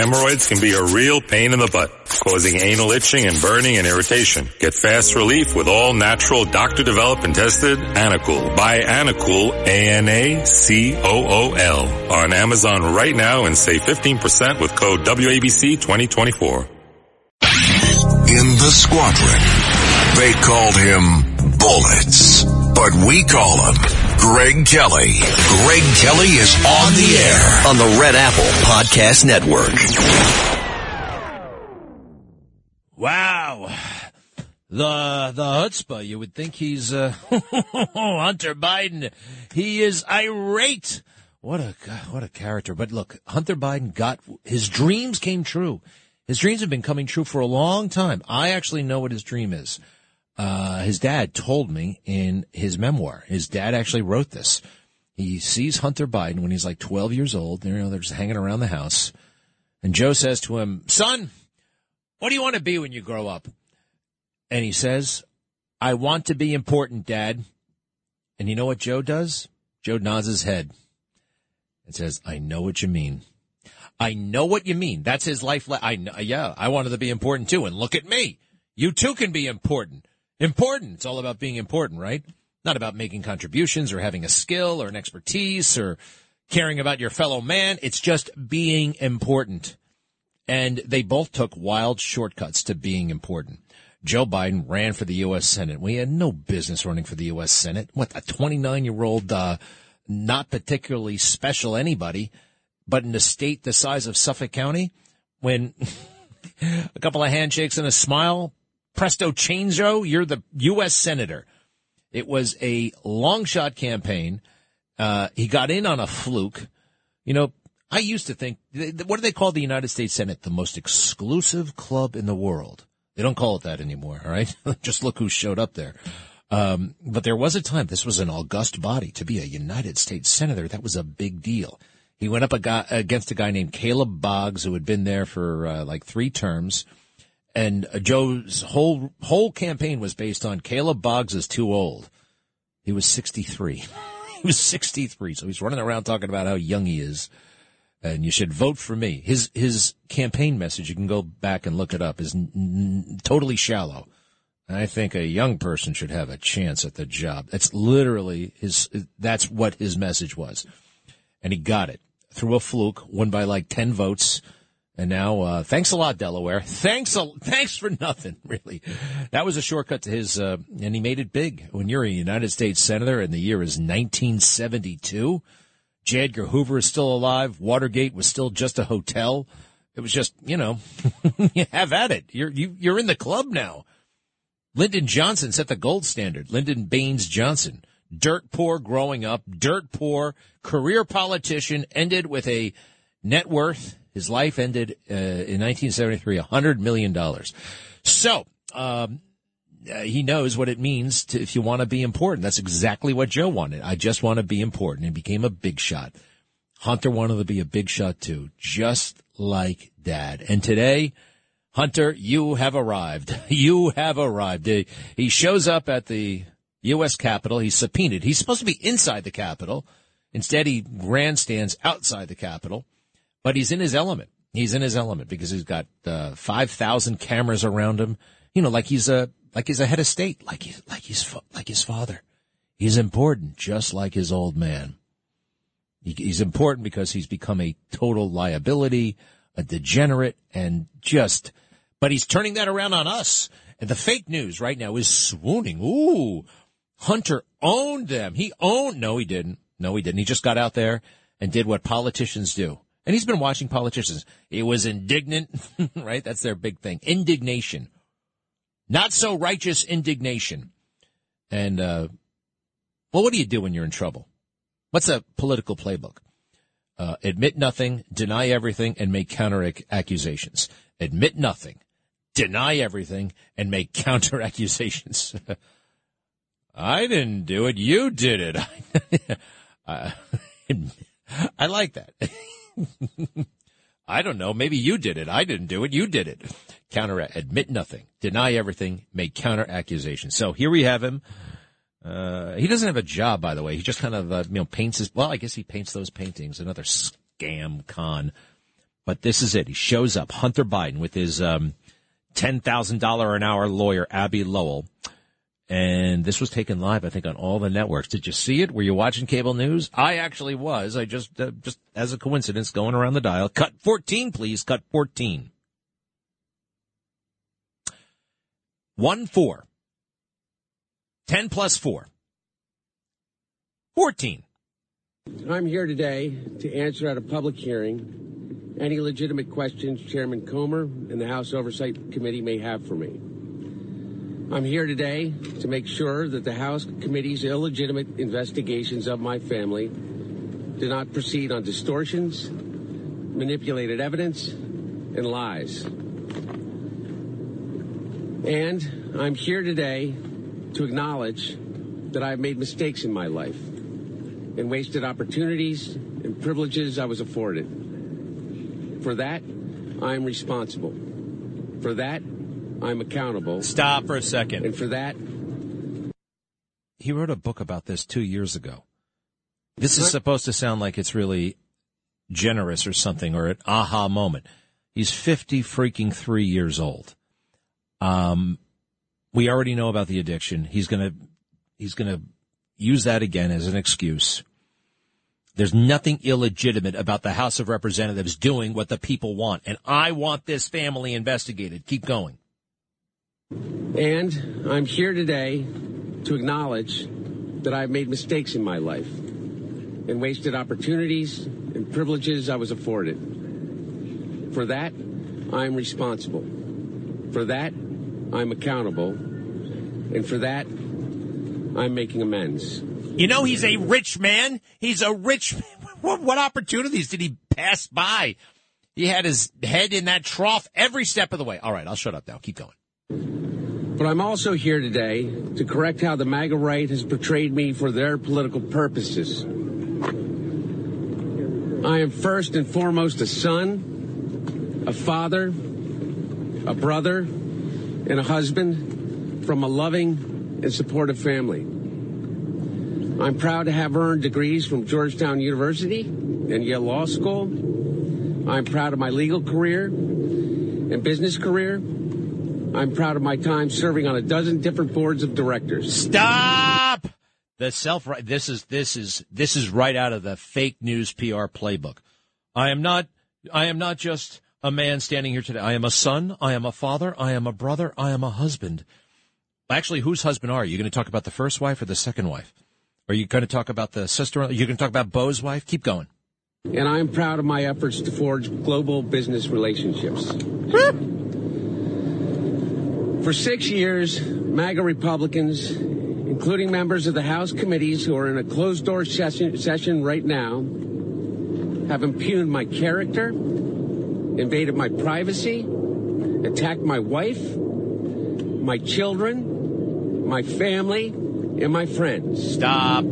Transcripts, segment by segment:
Hemorrhoids can be a real pain in the butt, causing anal itching and burning and irritation. Get fast relief with all natural doctor developed and tested Anacool. Buy Anacool, A-N-A-C-O-O-L on Amazon right now and save 15% with code WABC 2024. In the squadron, they called him Bullets, but we call him Greg Kelly. Greg Kelly is on the air on the Red Apple Podcast Network. Wow. The the chutzpah, you would think he's uh, Hunter Biden. He is irate. What a what a character. But look, Hunter Biden got his dreams came true. His dreams have been coming true for a long time. I actually know what his dream is. Uh, his dad told me in his memoir. His dad actually wrote this. He sees Hunter Biden when he's like 12 years old. You know, they're just hanging around the house. And Joe says to him, son, what do you want to be when you grow up? And he says, I want to be important, dad. And you know what Joe does? Joe nods his head and says, I know what you mean. I know what you mean. That's his life. Le- I know, yeah, I wanted to be important too. And look at me. You too can be important. Important. It's all about being important, right? Not about making contributions or having a skill or an expertise or caring about your fellow man. It's just being important. And they both took wild shortcuts to being important. Joe Biden ran for the U.S. Senate. We had no business running for the U.S. Senate. What, a 29 year old, uh, not particularly special anybody, but in a state the size of Suffolk County, when a couple of handshakes and a smile presto chango, you're the U.S. Senator. It was a long shot campaign. Uh, he got in on a fluke. You know, I used to think, what do they call the United States Senate? The most exclusive club in the world. They don't call it that anymore, all right? Just look who showed up there. Um, but there was a time, this was an august body. To be a United States Senator, that was a big deal. He went up a guy, against a guy named Caleb Boggs, who had been there for uh, like three terms. And Joe's whole whole campaign was based on Caleb Boggs is too old. He was 63. he was 63, so he's running around talking about how young he is, and you should vote for me. His his campaign message, you can go back and look it up, is n- n- totally shallow. I think a young person should have a chance at the job. That's literally his. That's what his message was, and he got it through a fluke, won by like ten votes. And now, uh, thanks a lot, Delaware. Thanks, a, thanks for nothing, really. That was a shortcut to his, uh, and he made it big. When you're a United States Senator and the year is 1972, J. Edgar Hoover is still alive. Watergate was still just a hotel. It was just, you know, have at it. You're, you, you're in the club now. Lyndon Johnson set the gold standard. Lyndon Baines Johnson. Dirt poor growing up, dirt poor, career politician, ended with a net worth his life ended uh, in 1973, $100 million. So, um, uh, he knows what it means to, if you want to be important. That's exactly what Joe wanted. I just want to be important and became a big shot. Hunter wanted to be a big shot too, just like dad. And today, Hunter, you have arrived. You have arrived. He shows up at the U.S. Capitol. He's subpoenaed. He's supposed to be inside the Capitol. Instead, he grandstands outside the Capitol but he's in his element. He's in his element because he's got uh, five thousand cameras around him. You know, like he's a like he's a head of state, like he's like he's like his father. He's important, just like his old man. He, he's important because he's become a total liability, a degenerate, and just. But he's turning that around on us. And the fake news right now is swooning. Ooh, Hunter owned them. He owned. No, he didn't. No, he didn't. He just got out there and did what politicians do. And he's been watching politicians. He was indignant, right? That's their big thing. Indignation. Not so righteous indignation. And, uh, well, what do you do when you're in trouble? What's a political playbook? Uh, admit nothing, deny everything, and make counter accusations. Admit nothing, deny everything, and make counter accusations. I didn't do it. You did it. uh, I like that. I don't know. Maybe you did it. I didn't do it. You did it. Counter, admit nothing, deny everything, make counter accusations. So here we have him. Uh, he doesn't have a job, by the way. He just kind of, uh, you know, paints his, well, I guess he paints those paintings. Another scam con. But this is it. He shows up, Hunter Biden, with his um, $10,000 an hour lawyer, Abbe Lowell. And this was taken live, I think, on all the networks. Did you see it? Were you watching cable news? I actually was. I just, uh, just as a coincidence, going around the dial. Cut 14, please. Cut 14. 1 4. 10 plus 4. 14. I'm here today to answer at a public hearing any legitimate questions Chairman Comer and the House Oversight Committee may have for me. I'm here today to make sure that the House Committee's illegitimate investigations of my family do not proceed on distortions, manipulated evidence, and lies. And I'm here today to acknowledge that I've made mistakes in my life and wasted opportunities and privileges I was afforded. For that, I'm responsible. For that, I'm accountable. Stop for a second. And for that, he wrote a book about this two years ago. This is supposed to sound like it's really generous or something or an aha moment. He's 50 freaking three years old. Um, we already know about the addiction. He's going to, he's going to use that again as an excuse. There's nothing illegitimate about the House of Representatives doing what the people want. And I want this family investigated. Keep going. And I'm here today to acknowledge that I've made mistakes in my life and wasted opportunities and privileges I was afforded. For that, I'm responsible. For that, I'm accountable. And for that, I'm making amends. You know, he's a rich man. He's a rich. What, what opportunities did he pass by? He had his head in that trough every step of the way. All right, I'll shut up now. Keep going. But I'm also here today to correct how the MAGA right has portrayed me for their political purposes. I am first and foremost a son, a father, a brother, and a husband from a loving and supportive family. I'm proud to have earned degrees from Georgetown University and Yale Law School. I'm proud of my legal career and business career. I'm proud of my time serving on a dozen different boards of directors. Stop! The self right. this is this is this is right out of the fake news PR playbook. I am not I am not just a man standing here today. I am a son, I am a father, I am a brother, I am a husband. Actually, whose husband are you? You're going to talk about the first wife or the second wife? Are you going to talk about the sister? You're going to talk about Bo's wife? Keep going. And I'm proud of my efforts to forge global business relationships. For six years, MAGA Republicans, including members of the House committees who are in a closed door session, session right now, have impugned my character, invaded my privacy, attacked my wife, my children, my family, and my friends. Stop.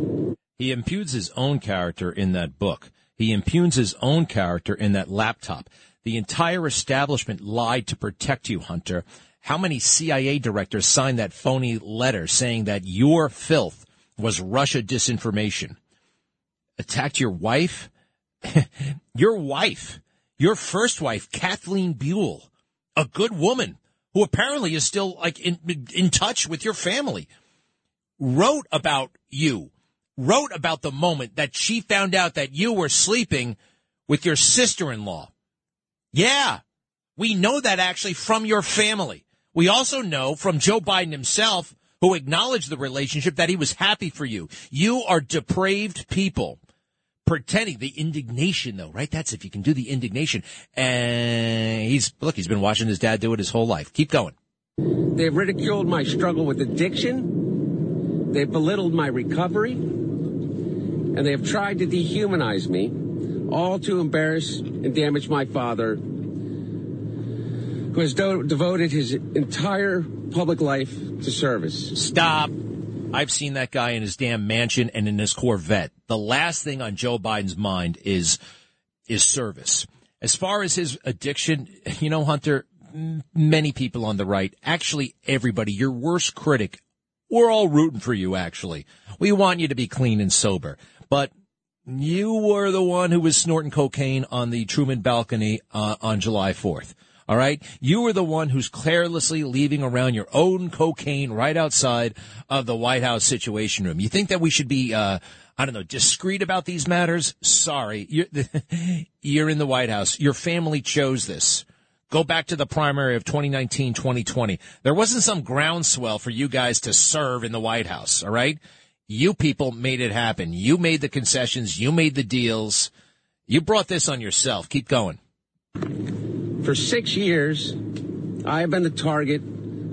He impugns his own character in that book. He impugns his own character in that laptop. The entire establishment lied to protect you, Hunter. How many CIA directors signed that phony letter saying that your filth was Russia disinformation? Attacked your wife? your wife, your first wife, Kathleen Buhle, a good woman who apparently is still like in, in touch with your family, wrote about you, wrote about the moment that she found out that you were sleeping with your sister-in-law. Yeah, we know that actually from your family. We also know from Joe Biden himself, who acknowledged the relationship, that he was happy for you. You are depraved people. Pretending the indignation, though, right? That's if you can do the indignation. And he's, look, he's been watching his dad do it his whole life. Keep going. They've ridiculed my struggle with addiction. They've belittled my recovery. And they have tried to dehumanize me, all to embarrass and damage my father, who has do- devoted his entire public life to service. Stop. I've seen that guy in his damn mansion and in his Corvette. The last thing on Joe Biden's mind is is service. As far as his addiction, you know, Hunter, many people on the right, actually everybody, your worst critic, we're all rooting for you actually. We want you to be clean and sober. But You were the one who was snorting cocaine on the Truman balcony uh, on July 4th. All right. You were the one who's carelessly leaving around your own cocaine right outside of the White House Situation Room. You think that we should be, uh, I don't know, discreet about these matters? Sorry. You're, you're in the White House. Your family chose this. Go back to the primary of 2019, 2020. There wasn't some groundswell for you guys to serve in the White House. All right. You people made it happen. You made the concessions. You made the deals. You brought this on yourself. Keep going. For six years, I have been the target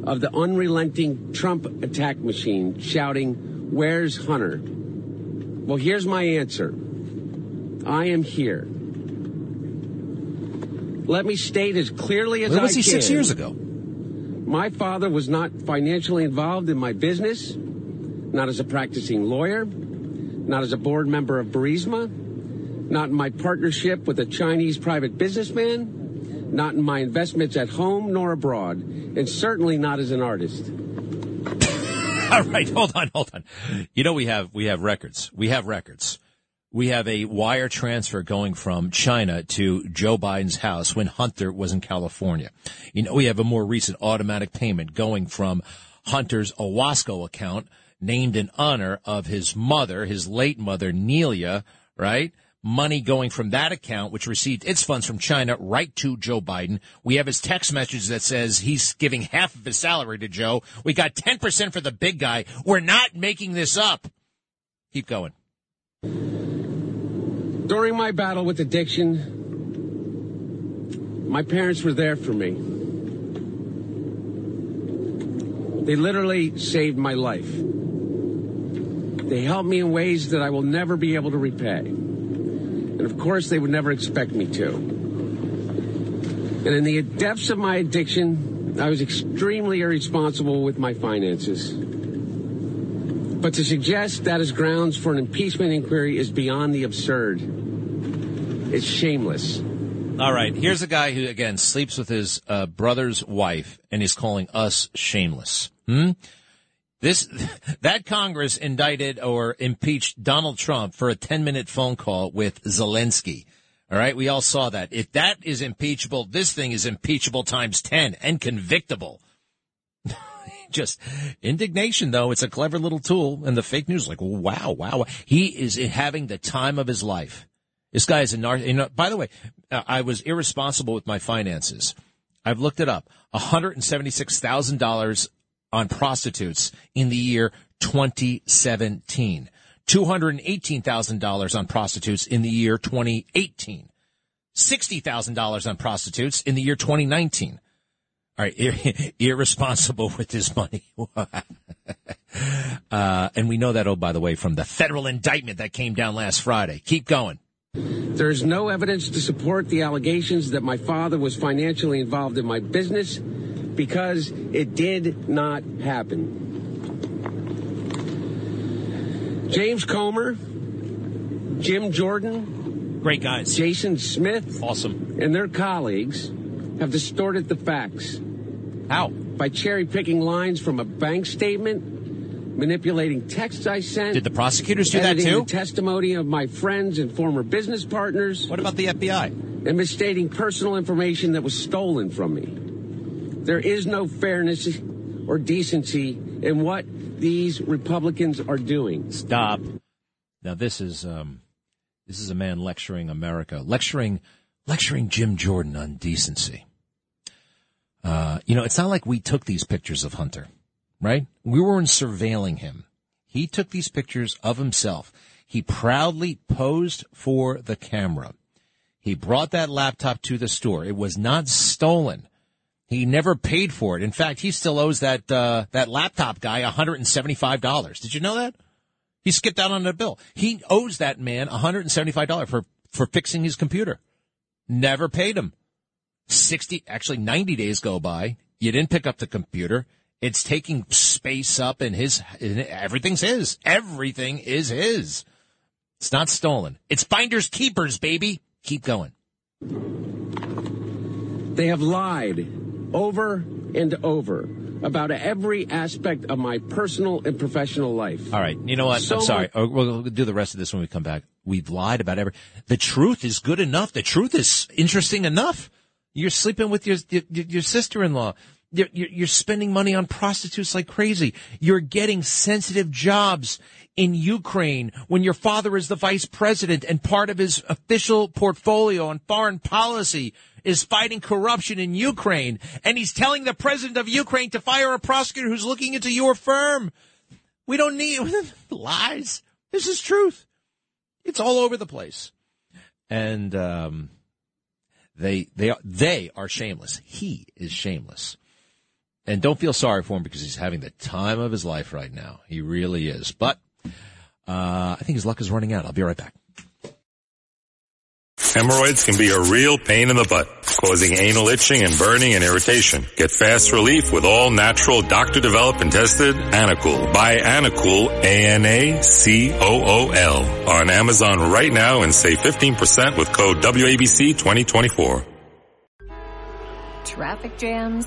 of the unrelenting Trump attack machine shouting, Where's Hunter? Well, here's my answer I am here. Let me state as clearly as Where was I he can. six years ago? My father was not financially involved in my business, not as a practicing lawyer, not as a board member of Burisma, not in my partnership with a Chinese private businessman, not in my investments at home nor abroad, and certainly not as an artist. All right, hold on, hold on. You know we have we have records. We have records. We have a wire transfer going from China to Joe Biden's house when Hunter was in California. You know we have a more recent automatic payment going from Hunter's Owasco account named in honor of his mother, his late mother Neilia, right? Money going from that account, which received its funds from China, right to Joe Biden. We have his text message that says he's giving half of his salary to Joe. We got 10% for the big guy. We're not making this up. Keep going. During my battle with addiction, my parents were there for me. They literally saved my life. They helped me in ways that I will never be able to repay. And of course, they would never expect me to. And in the depths of my addiction, I was extremely irresponsible with my finances. But to suggest that is grounds for an impeachment inquiry is beyond the absurd. It's shameless. All right. Here's a guy who, again, sleeps with his uh, brother's wife, and he's calling us shameless. Hmm? This, that Congress indicted or impeached Donald Trump for a 10 minute phone call with Zelensky. All right. We all saw that. If that is impeachable, this thing is impeachable times 10 and convictable. Just indignation, though. It's a clever little tool. And the fake news, like, wow, wow. He is having the time of his life. This guy is a nar. You know, by the way, uh, I was irresponsible with my finances. I've looked it up. $176,000 on prostitutes in the year 2017. $218,000 on prostitutes in the year 2018. $60,000 on prostitutes in the year 2019. All right, ir- irresponsible with his money. uh, and we know that, oh, by the way, from the federal indictment that came down last Friday. Keep going. There is no evidence to support the allegations that my father was financially involved in my business because it did not happen. James Comer, Jim Jordan, Great guys. Jason Smith, Awesome. and their colleagues have distorted the facts How? by cherry picking lines from a bank statement, manipulating texts I sent. Did the prosecutors do that too? the testimony of my friends and former business partners. What about the FBI? and misstating personal information that was stolen from me. There is no fairness or decency in what these Republicans are doing. Stop. Now this is um, this is a man lecturing America, lecturing lecturing Jim Jordan on decency. Uh, you know, it's not like we took these pictures of Hunter, right? We weren't surveilling him. He took these pictures of himself. He proudly posed for the camera. He brought that laptop to the store. It was not stolen. He never paid for it. In fact, he still owes that uh, that laptop guy $175. Did you know that? He skipped out on the bill. He owes that man $175 for for fixing his computer. Never paid him. 60 actually 90 days go by. You didn't pick up the computer. It's taking space up in his in, everything's his. Everything is his. It's not stolen. It's finders keepers, baby. Keep going. They have lied over and over about every aspect of my personal and professional life. All right. You know what? So I'm sorry. much- oh, We'll we'll do the rest of this when we come back. we've lied about every. The truth is good enough. The truth is interesting enough. You're sleeping with your your, your sister-in-law. You're, you're spending money on prostitutes like crazy. You're getting sensitive jobs in Ukraine when your father is the vice president and part of his official portfolio on foreign policy is fighting corruption in Ukraine. And he's telling the president of Ukraine to fire a prosecutor who's looking into your firm. We don't need lies. This is truth. It's all over the place. And, um, they, they, they are shameless. He is shameless. And don't feel sorry for him because he's having the time of his life right now. He really is. But, uh, I think his luck is running out. I'll be right back. Hemorrhoids can be a real pain in the butt, causing anal itching and burning and irritation. Get fast relief with all natural doctor developed and tested Anacool. Buy Anacool, A-N-A-C-O-O-L on Amazon right now and save 15% with code WABC 2024. Traffic jams,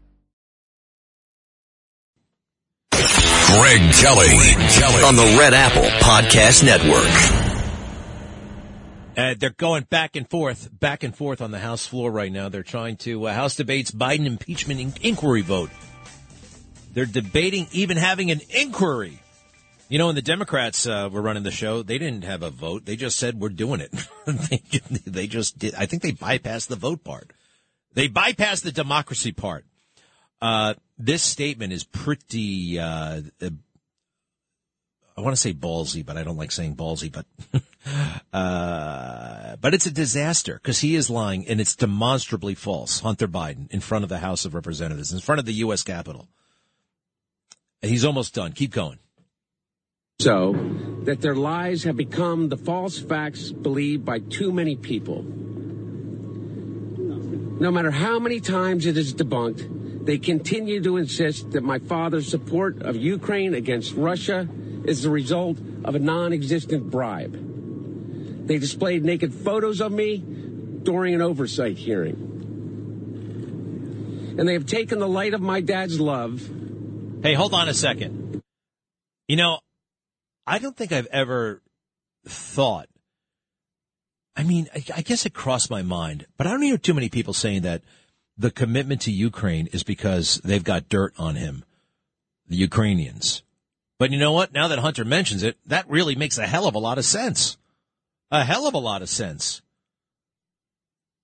Greg Kelly, Kelly on the Red Apple Podcast Network. Uh, they're going back and forth, back and forth on the House floor right now. They're trying to uh, House debates Biden impeachment in- inquiry vote. They're debating even having an inquiry. You know, when the Democrats uh, were running the show, they didn't have a vote. They just said we're doing it. they, they just did. I think they bypassed the vote part. They bypassed the democracy part. Uh, this statement is pretty. Uh, I want to say ballsy, but I don't like saying ballsy. But uh, but it's a disaster because he is lying, and it's demonstrably false. Hunter Biden in front of the House of Representatives, in front of the U.S. Capitol. He's almost done. Keep going. So that their lies have become the false facts believed by too many people. No matter how many times it is debunked, they continue to insist that my father's support of Ukraine against Russia is the result of a non-existent bribe. They displayed naked photos of me during an oversight hearing. And they have taken the light of my dad's love. Hey, hold on a second. You know, I don't think I've ever thought. I mean, I, I guess it crossed my mind, but I don't hear too many people saying that the commitment to Ukraine is because they've got dirt on him, the Ukrainians. But you know what? Now that Hunter mentions it, that really makes a hell of a lot of sense. A hell of a lot of sense.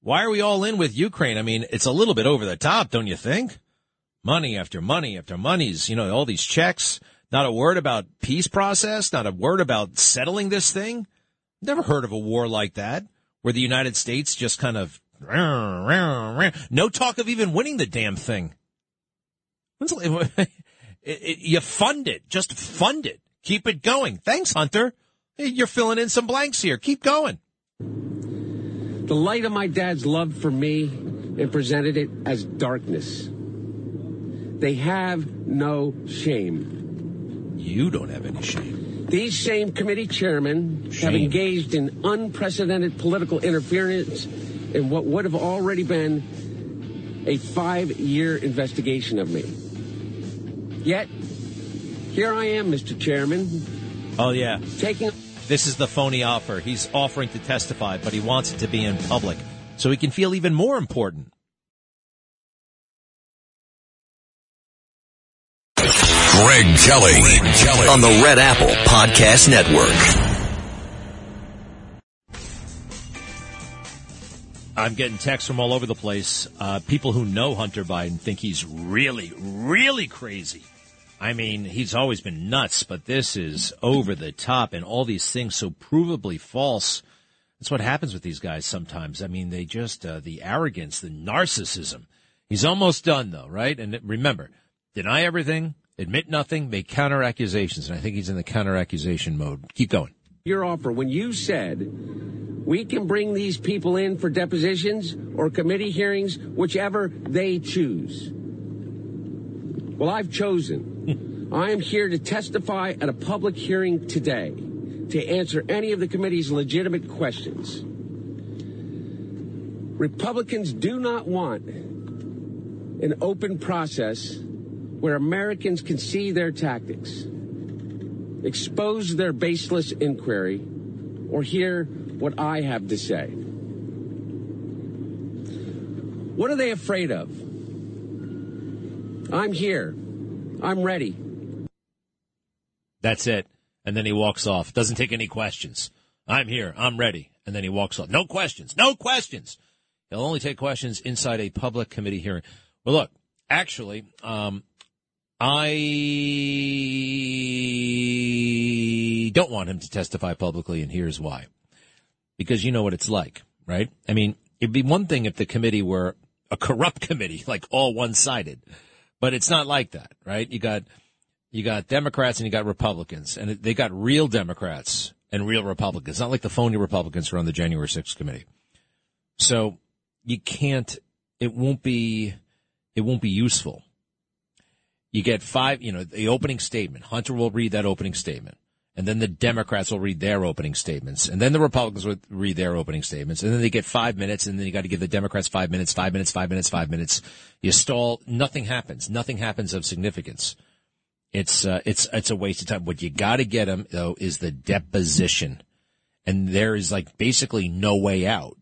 Why are we all in with Ukraine? I mean, it's a little bit over the top, don't you think? Money after money after monies, you know, all these checks, not a word about peace process, not a word about settling this thing. Never heard of a war like that where the United States just kind of no talk of even winning the damn thing. It, it, you fund it. Just fund it. Keep it going. Thanks, Hunter. You're filling in some blanks here. Keep going. The light of my dad's love for me and presented it as darkness. They have no shame. You don't have any shame. These same committee chairmen shame. have engaged in unprecedented political interference in what would have already been a five year investigation of me. Yet, here I am, Mr. Chairman. Oh, yeah. Taking. This is the phony offer. He's offering to testify, but he wants it to be in public so he can feel even more important. Greg Kelly, Greg Kelly on the Red Apple Podcast Network. I'm getting texts from all over the place. Uh, people who know Hunter Biden think he's really, really crazy. I mean, he's always been nuts, but this is over the top and all these things so provably false. That's what happens with these guys sometimes. I mean, they just, uh, the arrogance, the narcissism. He's almost done though, right? And remember, deny everything, admit nothing, make counter accusations. And I think he's in the counter accusation mode. Keep going. Your offer when you said we can bring these people in for depositions or committee hearings, whichever they choose. Well, I've chosen. I am here to testify at a public hearing today to answer any of the committee's legitimate questions. Republicans do not want an open process where Americans can see their tactics, expose their baseless inquiry, or hear what I have to say. What are they afraid of? I'm here. I'm ready. That's it. And then he walks off. Doesn't take any questions. I'm here. I'm ready. And then he walks off. No questions. No questions. He'll only take questions inside a public committee hearing. Well, look, actually, um, I don't want him to testify publicly, and here's why. Because you know what it's like, right? I mean, it'd be one thing if the committee were a corrupt committee, like all one sided, but it's not like that, right? You got, you got Democrats and you got Republicans, and they got real Democrats and real Republicans, not like the phony Republicans who are on the January 6th committee. So you can't, it won't be, it won't be useful. You get five, you know, the opening statement. Hunter will read that opening statement. And then the Democrats will read their opening statements. And then the Republicans will read their opening statements. And then they get five minutes. And then you got to give the Democrats five minutes, five minutes, five minutes, five minutes. You stall. Nothing happens. Nothing happens of significance. It's, uh, it's, it's a waste of time. What you got to get them, though, is the deposition. And there is like basically no way out.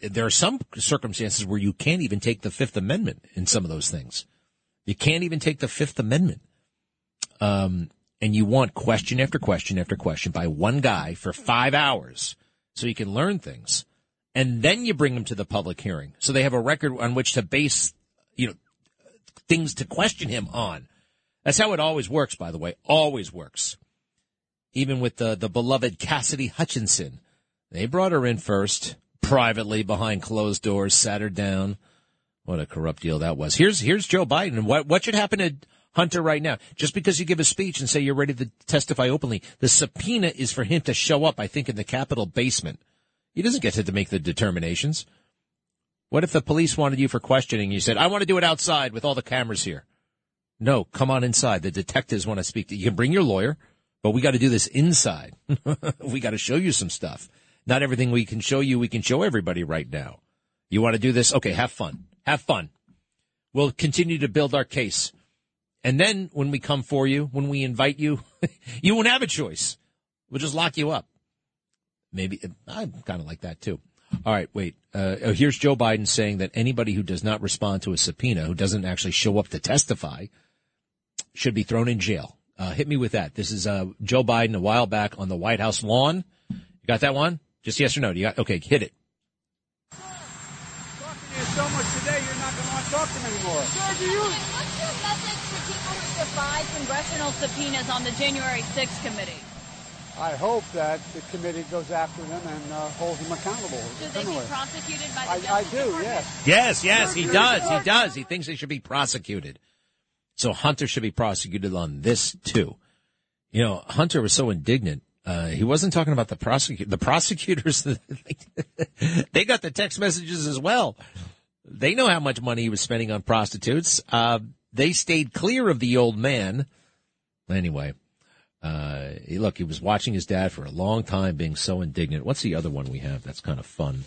There are some circumstances where you can't even take the Fifth Amendment in some of those things. You can't even take the Fifth Amendment. Um, and you want question after question after question by one guy for five hours so you can learn things. And then you bring them to the public hearing. So they have a record on which to base, you know, things to question him on. That's how it always works, by the way. Always works. Even with the, the beloved Cassidy Hutchinson. They brought her in first, privately, behind closed doors, sat her down. What a corrupt deal that was. Here's, here's Joe Biden. What, what should happen to Hunter right now. Just because you give a speech and say you're ready to testify openly, the subpoena is for him to show up, I think, in the Capitol basement. He doesn't get to make the determinations. What if the police wanted you for questioning? You said, I want to do it outside with all the cameras here. No, come on inside. The detectives want to speak to you. You can bring your lawyer, but we got to do this inside. we got to show you some stuff. Not everything we can show you, we can show everybody right now. You want to do this? Okay, have fun. Have fun. We'll continue to build our case. And then when we come for you, when we invite you, you won't have a choice. We'll just lock you up. Maybe I'm kind of like that too. All right, wait. Uh, oh, here's Joe Biden saying that anybody who does not respond to a subpoena, who doesn't actually show up to testify, should be thrown in jail. Uh, hit me with that. This is uh, Joe Biden a while back on the White House lawn. You got that one? Just yes or no? Do you got? Okay, hit it. Talking to you so much today, you're not going to want to talk to me anymore. Sir, do you? defy congressional subpoenas on the January 6th committee? I hope that the committee goes after them and uh, holds them accountable. Should they be prosecuted by the I, I do, Department? yes. Yes, yes, he does. He does. He thinks they should be prosecuted. So Hunter should be prosecuted on this too. You know, Hunter was so indignant. Uh, he wasn't talking about the prosecutor. The prosecutors, they got the text messages as well. They know how much money he was spending on prostitutes. Uh, they stayed clear of the old man. Anyway, uh, look, he was watching his dad for a long time being so indignant. What's the other one we have that's kind of fun?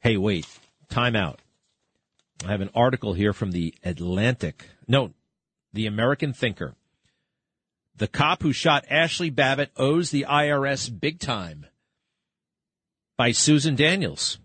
Hey, wait, time out. I have an article here from the Atlantic. No, the American Thinker. The cop who shot Ashli Babbitt owes the IRS big time by Susan Daniels.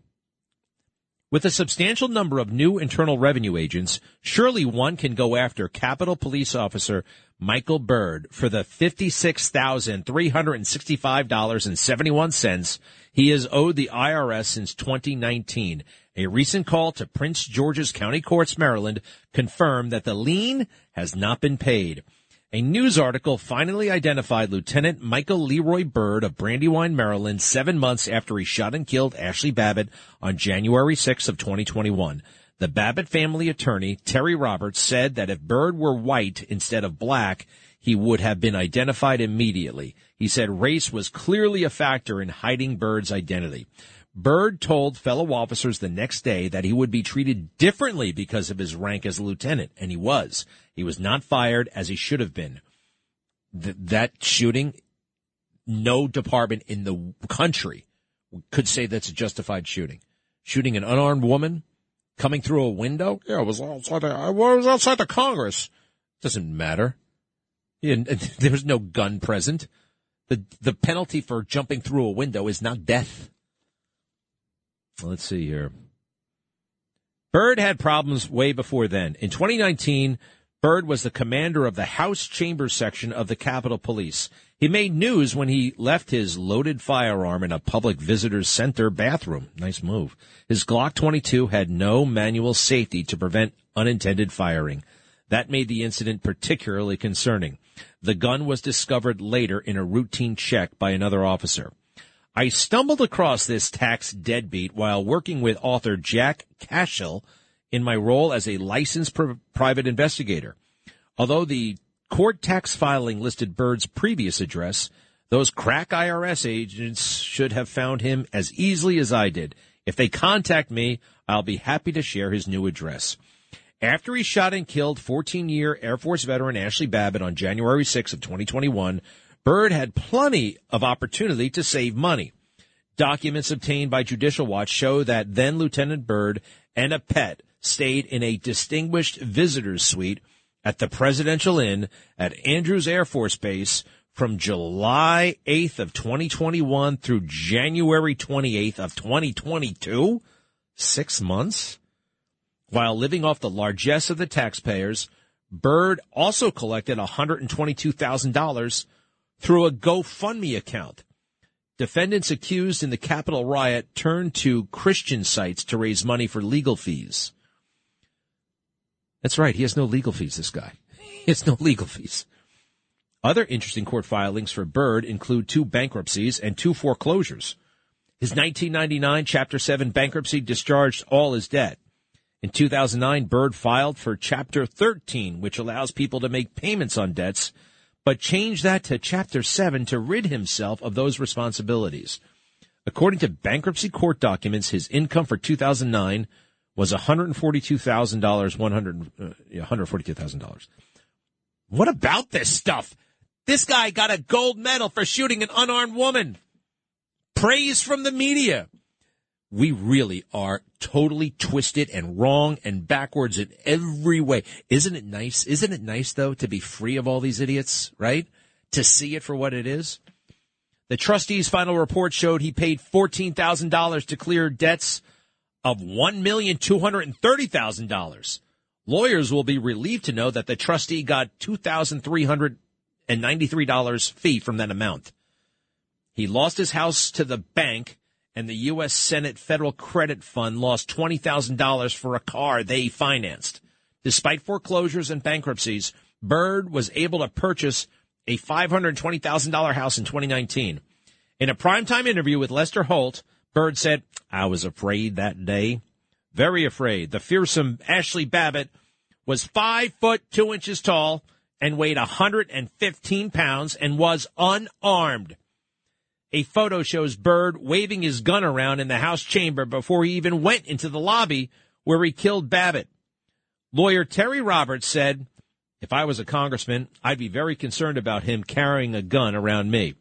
With a substantial number of new Internal Revenue agents, surely one can go after Capitol Police Officer Michael Byrd for the $56,365.71 he has owed the IRS since 2019. A recent call to Prince George's County Courts, Maryland confirmed that the lien has not been paid. A news article finally identified Lieutenant Michael Leroy Byrd of Brandywine, Maryland, seven months after he shot and killed Ashli Babbitt on January 6th of 2021. The Babbitt family attorney, Terry Roberts, said that if Byrd were white instead of black, he would have been identified immediately. He said race was clearly a factor in hiding Byrd's identity. Byrd told fellow officers the next day that he would be treated differently because of his rank as a lieutenant, and he was. He was not fired as he should have been. Th- that shooting, no department in the country could say that's a justified shooting. Shooting an unarmed woman coming through a window? Yeah, it was outside the, I was outside the Congress. Doesn't matter. There was no gun present. The, the penalty for jumping through a window is not death. Let's see here. Byrd had problems way before then. In 2019, Byrd was the commander of the House Chambers section of the Capitol Police. He made news when he left his loaded firearm in a public visitors center bathroom. Nice move. His Glock 22 had no manual safety to prevent unintended firing. That made the incident particularly concerning. The gun was discovered later in a routine check by another officer. I stumbled across this tax deadbeat while working with author Jack Cashill in my role as a licensed pr- private investigator. Although the court tax filing listed Byrd's previous address, those crack IRS agents should have found him as easily as I did. If they contact me, I'll be happy to share his new address. After he shot and killed 14-year Air Force veteran Ashli Babbitt on January 6 of 2021, Byrd had plenty of opportunity to save money. Documents obtained by Judicial Watch show that then Lieutenant Byrd and a pet stayed in a distinguished visitor's suite at the Presidential Inn at Andrews Air Force Base from July 8th of 2021 through January 28th of 2022. Six months? While living off the largesse of the taxpayers, Byrd also collected $122,000 through a GoFundMe account. Defendants accused in the Capitol riot turned to Christian sites to raise money for legal fees. That's right. He has no legal fees, this guy. He has no legal fees. Other interesting court filings for Byrd include two bankruptcies and two foreclosures. His 1999 Chapter 7 bankruptcy discharged all his debt. In 2009, Byrd filed for Chapter 13, which allows people to make payments on debts, but change that to Chapter 7 to rid himself of those responsibilities. According to bankruptcy court documents, his income for 2009 was $142,000, 100, uh, $142,000. What about this stuff? This guy got a gold medal for shooting an unarmed woman. Praise from the media. We really are totally twisted and wrong and backwards in every way. Isn't it nice? Isn't it nice though to be free of all these idiots, right? To see it for what it is? The trustee's final report showed he paid $14,000 to clear debts of $1,230,000. Lawyers will be relieved to know that the trustee got $2,393 fee from that amount. He lost his house to the bank and the U.S. Senate Federal Credit Fund lost $20,000 for a car they financed. Despite foreclosures and bankruptcies, Byrd was able to purchase a $520,000 house in 2019. In a primetime interview with Lester Holt, Byrd said, I was afraid that day. Very afraid. The fearsome Ashli Babbitt was five foot two inches tall and weighed 115 pounds and was unarmed. A photo shows Byrd waving his gun around in the House chamber before he even went into the lobby where he killed Babbitt. Lawyer Terry Roberts said, If I was a congressman, I'd be very concerned about him carrying a gun around me.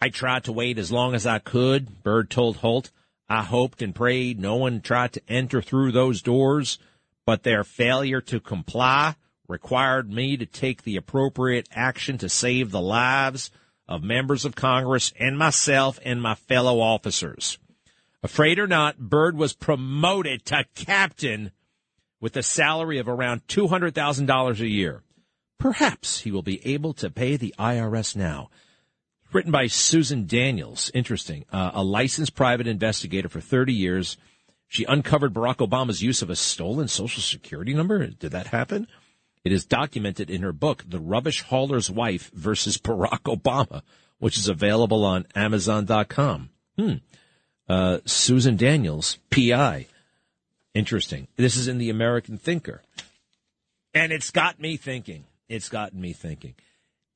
I tried to wait as long as I could, Byrd told Holt. I hoped and prayed no one tried to enter through those doors, but their failure to comply required me to take the appropriate action to save the lives of members of Congress and myself and my fellow officers. Afraid or not, Byrd was promoted to captain with a salary of around $200,000 a year. Perhaps he will be able to pay the IRS now. Written by Susan Daniels. Interesting. Uh, a licensed private investigator for 30 years. She uncovered Barack Obama's use of a stolen social security number. Did that happen? It is documented in her book, The Rubbish Hauler's Wife versus Barack Obama, which is available on Amazon.com. Hmm. Uh, Susan Daniels, PI. Interesting. This is in the American Thinker. And it's got me thinking. It's gotten me thinking.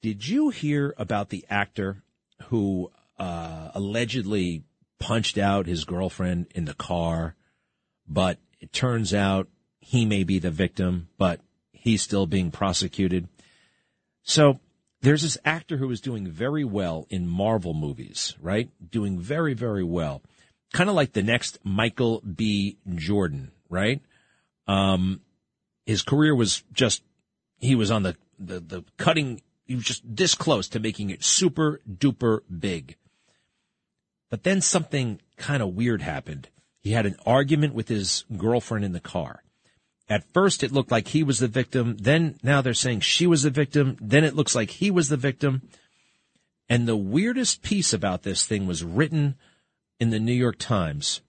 Did you hear about the actor who uh, allegedly punched out his girlfriend in the car, but it turns out he may be the victim, but he's still being prosecuted? So there's this actor who is doing very well in Marvel movies, right? Doing very, very well. Kind of like the next Michael B. Jordan, right? Um, his career was just, he was on the, the, the cutting, he was just this close to making it super duper big. But then something kind of weird happened. He had an argument with his girlfriend in the car. At first, it looked like he was the victim. Then, now they're saying she was the victim. Then it looks like he was the victim. And the weirdest piece about this thing was written in the New York Times,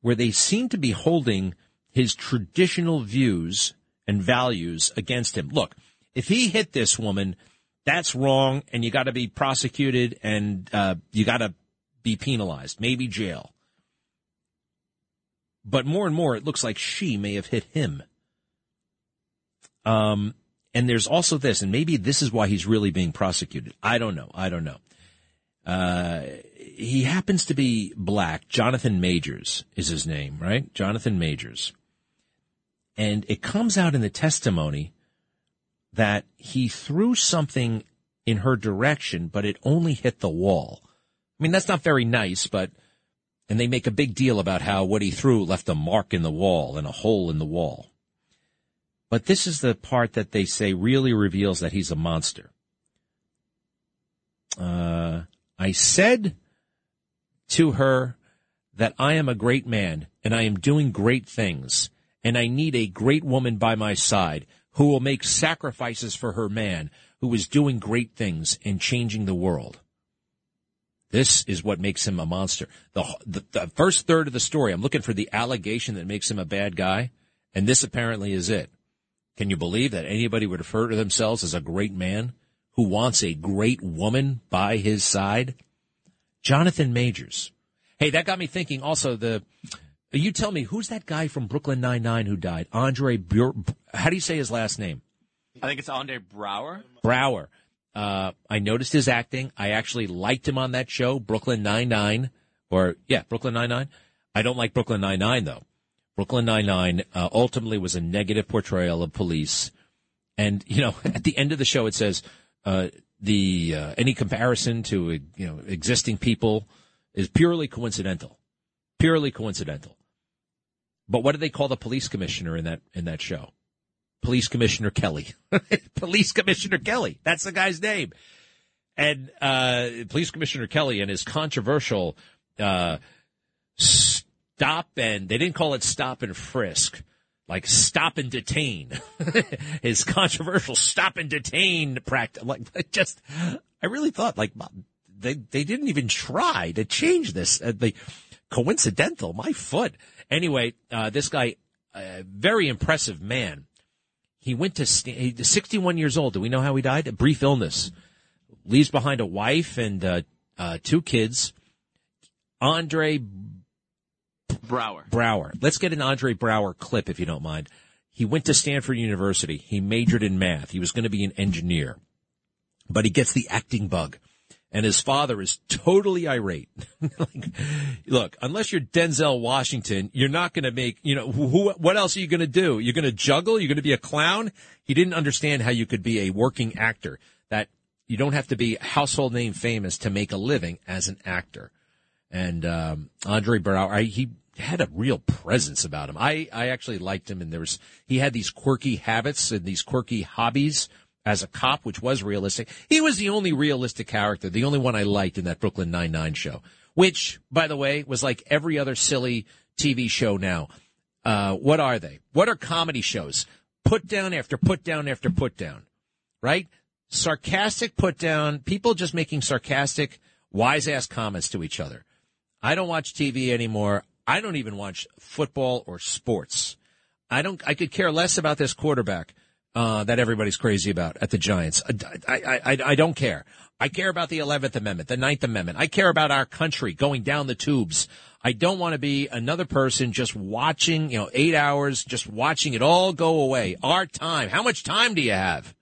where they seem to be holding his traditional views and values against him. Look, if he hit this woman, that's wrong, and you got to be prosecuted and uh, you got to be penalized, maybe jail. But more and more, it looks like she may have hit him. Um, and there's also this, and maybe this is why he's really being prosecuted. I don't know. I don't know. Uh, he happens to be black. Jonathan Majors is his name, right? Jonathan Majors. And it comes out in the testimony that he threw something in her direction, but it only hit the wall. I mean, that's not very nice, but, and they make a big deal about how what he threw left a mark in the wall and a hole in the wall. But this is the part that they say really reveals that he's a monster. Uh, I said to her that I am a great man and I am doing great things and I need a great woman by my side who will make sacrifices for her man who is doing great things and changing the world. This is what makes him a monster. The, the, the first third of the story, I'm looking for the allegation that makes him a bad guy, and this apparently is it. Can you believe that anybody would refer to themselves as a great man who wants a great woman by his side? Jonathan Majors. Hey, that got me thinking also the, you tell me, who's that guy from Brooklyn Nine-Nine who died? Andre, Bur- how do you say his last name? I think it's Andre Braugher. Braugher. Uh, I noticed his acting. I actually liked him on that show, Brooklyn Nine-Nine, or yeah, Brooklyn Nine-Nine. I don't like Brooklyn Nine-Nine though. Brooklyn Nine-Nine uh, ultimately was a negative portrayal of police. And, you know, at the end of the show, it says, uh, the, uh, any comparison to, you know, existing people is purely coincidental. Purely coincidental. But what do they call the police commissioner in that, in that show? Police Commissioner Kelly. police Commissioner Kelly. That's the guy's name. And, uh, Police Commissioner Kelly and his controversial, uh, stop and they didn't call it stop and frisk, like stop and detain. His controversial stop and detain practice, like just, I really thought like they they didn't even try to change this. Uh, the coincidental, my foot. Anyway, uh, this guy, a very impressive man. He went to st- he's 61 years old. Do we know how he died? A brief illness. Leaves behind a wife and uh, uh, two kids. Andre Braugher. Braugher. Let's get an Andre Braugher clip if you don't mind. He went to Stanford University. He majored in math. He was going to be an engineer, but he gets the acting bug. And his father is totally irate. like, look, unless you're Denzel Washington, you're not going to make, you know, who, what else are you going to do? You're going to juggle? You're going to be a clown? He didn't understand how you could be a working actor, that you don't have to be household name famous to make a living as an actor. And, um, Andre Braugher, I, he had a real presence about him. I, I actually liked him and there was, he had these quirky habits and these quirky hobbies as a cop, which was realistic. He was the only realistic character, the only one I liked in that Brooklyn Nine-Nine show, which, by the way, was like every other silly TV show now. Uh, what are they? What are comedy shows? Put down after put down after put down, right? Sarcastic put down, people just making sarcastic, wise ass comments to each other. I don't watch TV anymore. I don't even watch football or sports. I don't, I could care less about this quarterback uh, that everybody's crazy about at the Giants. I, I, I, I don't care. I care about the 11th Amendment, the Ninth Amendment. I care about our country going down the tubes. I don't want to be another person just watching, you know, eight hours, just watching it all go away. Our time. How much time do you have?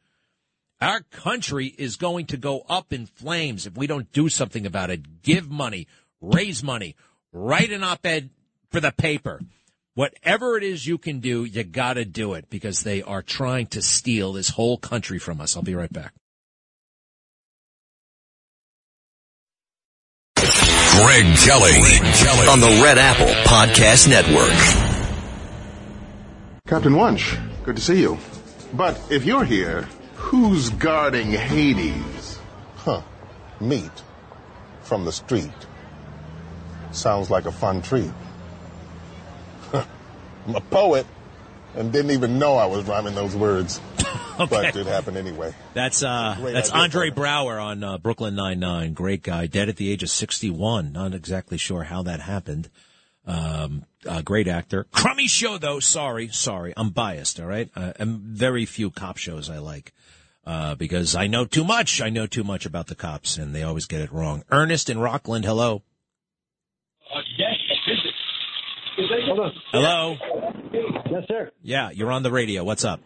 Our country is going to go up in flames if we don't do something about it. Give money, raise money, write an op-ed for the paper. Whatever it is you can do, you got to do it because they are trying to steal this whole country from us. I'll be right back. Greg Kelly, on the Red Apple Podcast Network. Captain Wuntch, good to see you. But if you're here, who's guarding Hades? Huh. Meat from the street. Sounds like a fun treat. I'm a poet and didn't even know I was rhyming those words. But it happened anyway. That's uh, that's Andre Braugher on uh, Brooklyn Nine Nine. Great guy, dead at the age of sixty-one. Not exactly sure how that happened. Um, uh, great actor. Crummy show though. Sorry, sorry. I'm biased. All right. Uh, and very few cop shows I like. Uh, because I know too much. I know too much about the cops and they always get it wrong. Ernest in Rockland. Hello. Hold on. Hello. Yes, sir. Yeah. You're on the radio. What's up?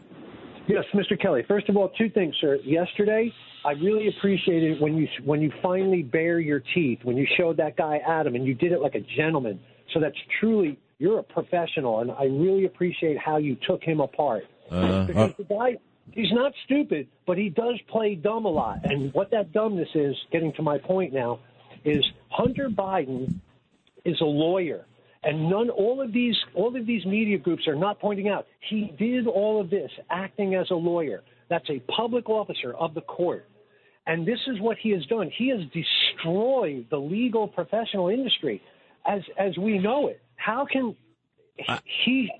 Yes, Mr. Kelly. First of all, two things, sir. Yesterday, I really appreciated when you when you finally bare your teeth, when you showed that guy Adam, and you did it like a gentleman. So that's truly you're a professional, and I really appreciate how you took him apart. Uh, because the guy, he's not stupid, but he does play dumb a lot. And what that dumbness is, getting to my point now, is Hunter Biden is a lawyer. And none, all of these, all of these media groups are not pointing out he did all of this acting as a lawyer. That's a public officer of the court, and this is what he has done. He has destroyed the legal professional industry, as as we know it. How can uh, he?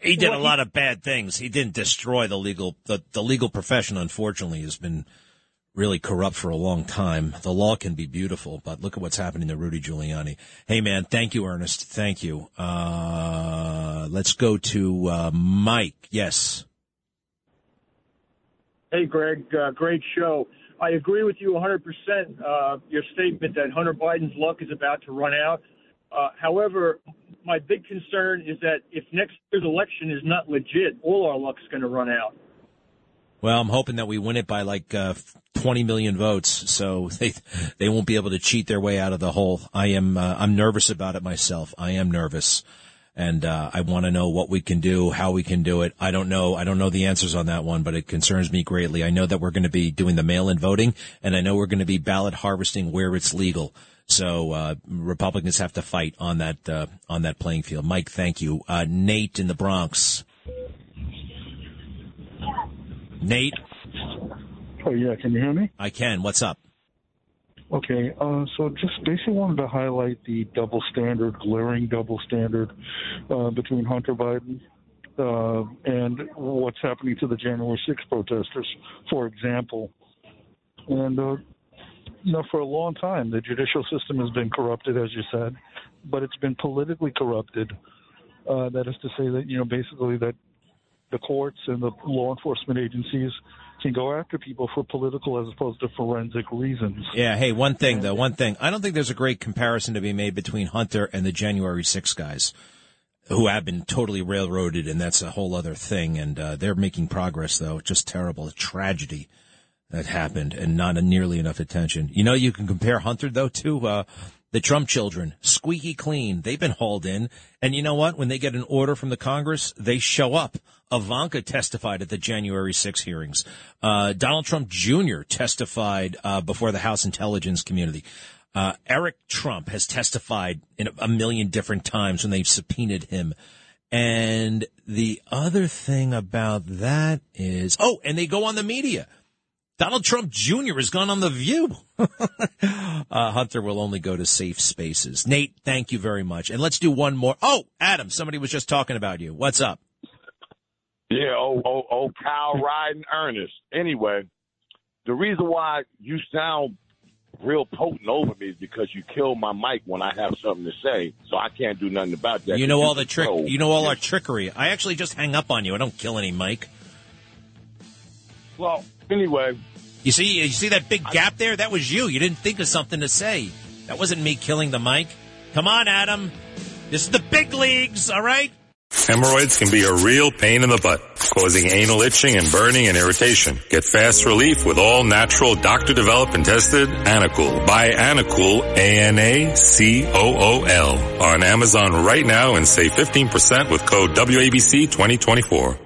He did a lot of bad things. He didn't destroy the legal the, the legal profession. Unfortunately, has been really corrupt for a long time. The law can be beautiful, but look at what's happening to Rudy Giuliani. Hey, man, thank you, Ernest. Thank you. Uh, let's go to uh, Mike. Yes. Hey, Greg, uh, great show. I agree with you 100%. Uh, your statement that Hunter Biden's luck is about to run out. Uh, however, my big concern is that if next year's election is not legit, all our luck's going to run out. Well, I'm hoping that we win it by like uh, 20 million votes, so they they won't be able to cheat their way out of the hole. I am uh, I'm nervous about it myself. I am nervous, and uh, I want to know what we can do, how we can do it. I don't know. I don't know the answers on that one, but it concerns me greatly. I know that we're going to be doing the mail-in voting, and I know we're going to be ballot harvesting where it's legal. So uh, Republicans have to fight on that uh, on that playing field. Mike, thank you. Uh, Nate in the Bronx. Nate. Oh yeah, can you hear me? I can. What's up? Okay, uh, so just basically wanted to highlight the double standard, glaring double standard uh, between Hunter Biden uh, and what's happening to the January 6 protesters, for example. And, uh, you know, for a long time, the judicial system has been corrupted, as you said, but it's been politically corrupted. Uh, that is to say that, you know, basically that the courts and the law enforcement agencies can go after people for political as opposed to forensic reasons. Yeah. Hey, one thing though. One thing. I don't think there's a great comparison to be made between Hunter and the January 6 guys, who have been totally railroaded, and that's a whole other thing. And uh, they're making progress though. Just terrible, a tragedy that happened, and not nearly enough attention. You know, you can compare Hunter though to uh, the Trump children, squeaky clean. They've been hauled in, and you know what? When they get an order from the Congress, they show up. Ivanka testified at the January 6 hearings. Uh, Donald Trump Jr. testified uh, before the House Intelligence Community. Uh, Eric Trump has testified in a, a million different times when they've subpoenaed him. And the other thing about that is, oh, and they go on the media. Donald Trump Jr. has gone on The View. uh, Hunter will only go to safe spaces. Nate, thank you very much. And let's do one more. Oh, Adam, somebody was just talking about you. What's up? Yeah, oh, oh, oh, cow riding Ernest. Anyway, the reason why you sound real potent over me is because you kill my mic when I have something to say, so I can't do nothing about that. You know all the trick. You know all our trickery. I actually just hang up on you. I don't kill any mic. Well, anyway, You see, you see that big gap there? That was you. You didn't think of something to say. That wasn't me killing the mic. Come on, Adam. This is the big leagues, all right? Hemorrhoids can be a real pain in the butt, causing anal itching and burning and irritation. Get fast relief with all natural doctor developed and tested Anacool. Buy Anacool, A-N-A-C-O-O-L on Amazon right now and save 15% with code WABC 2024.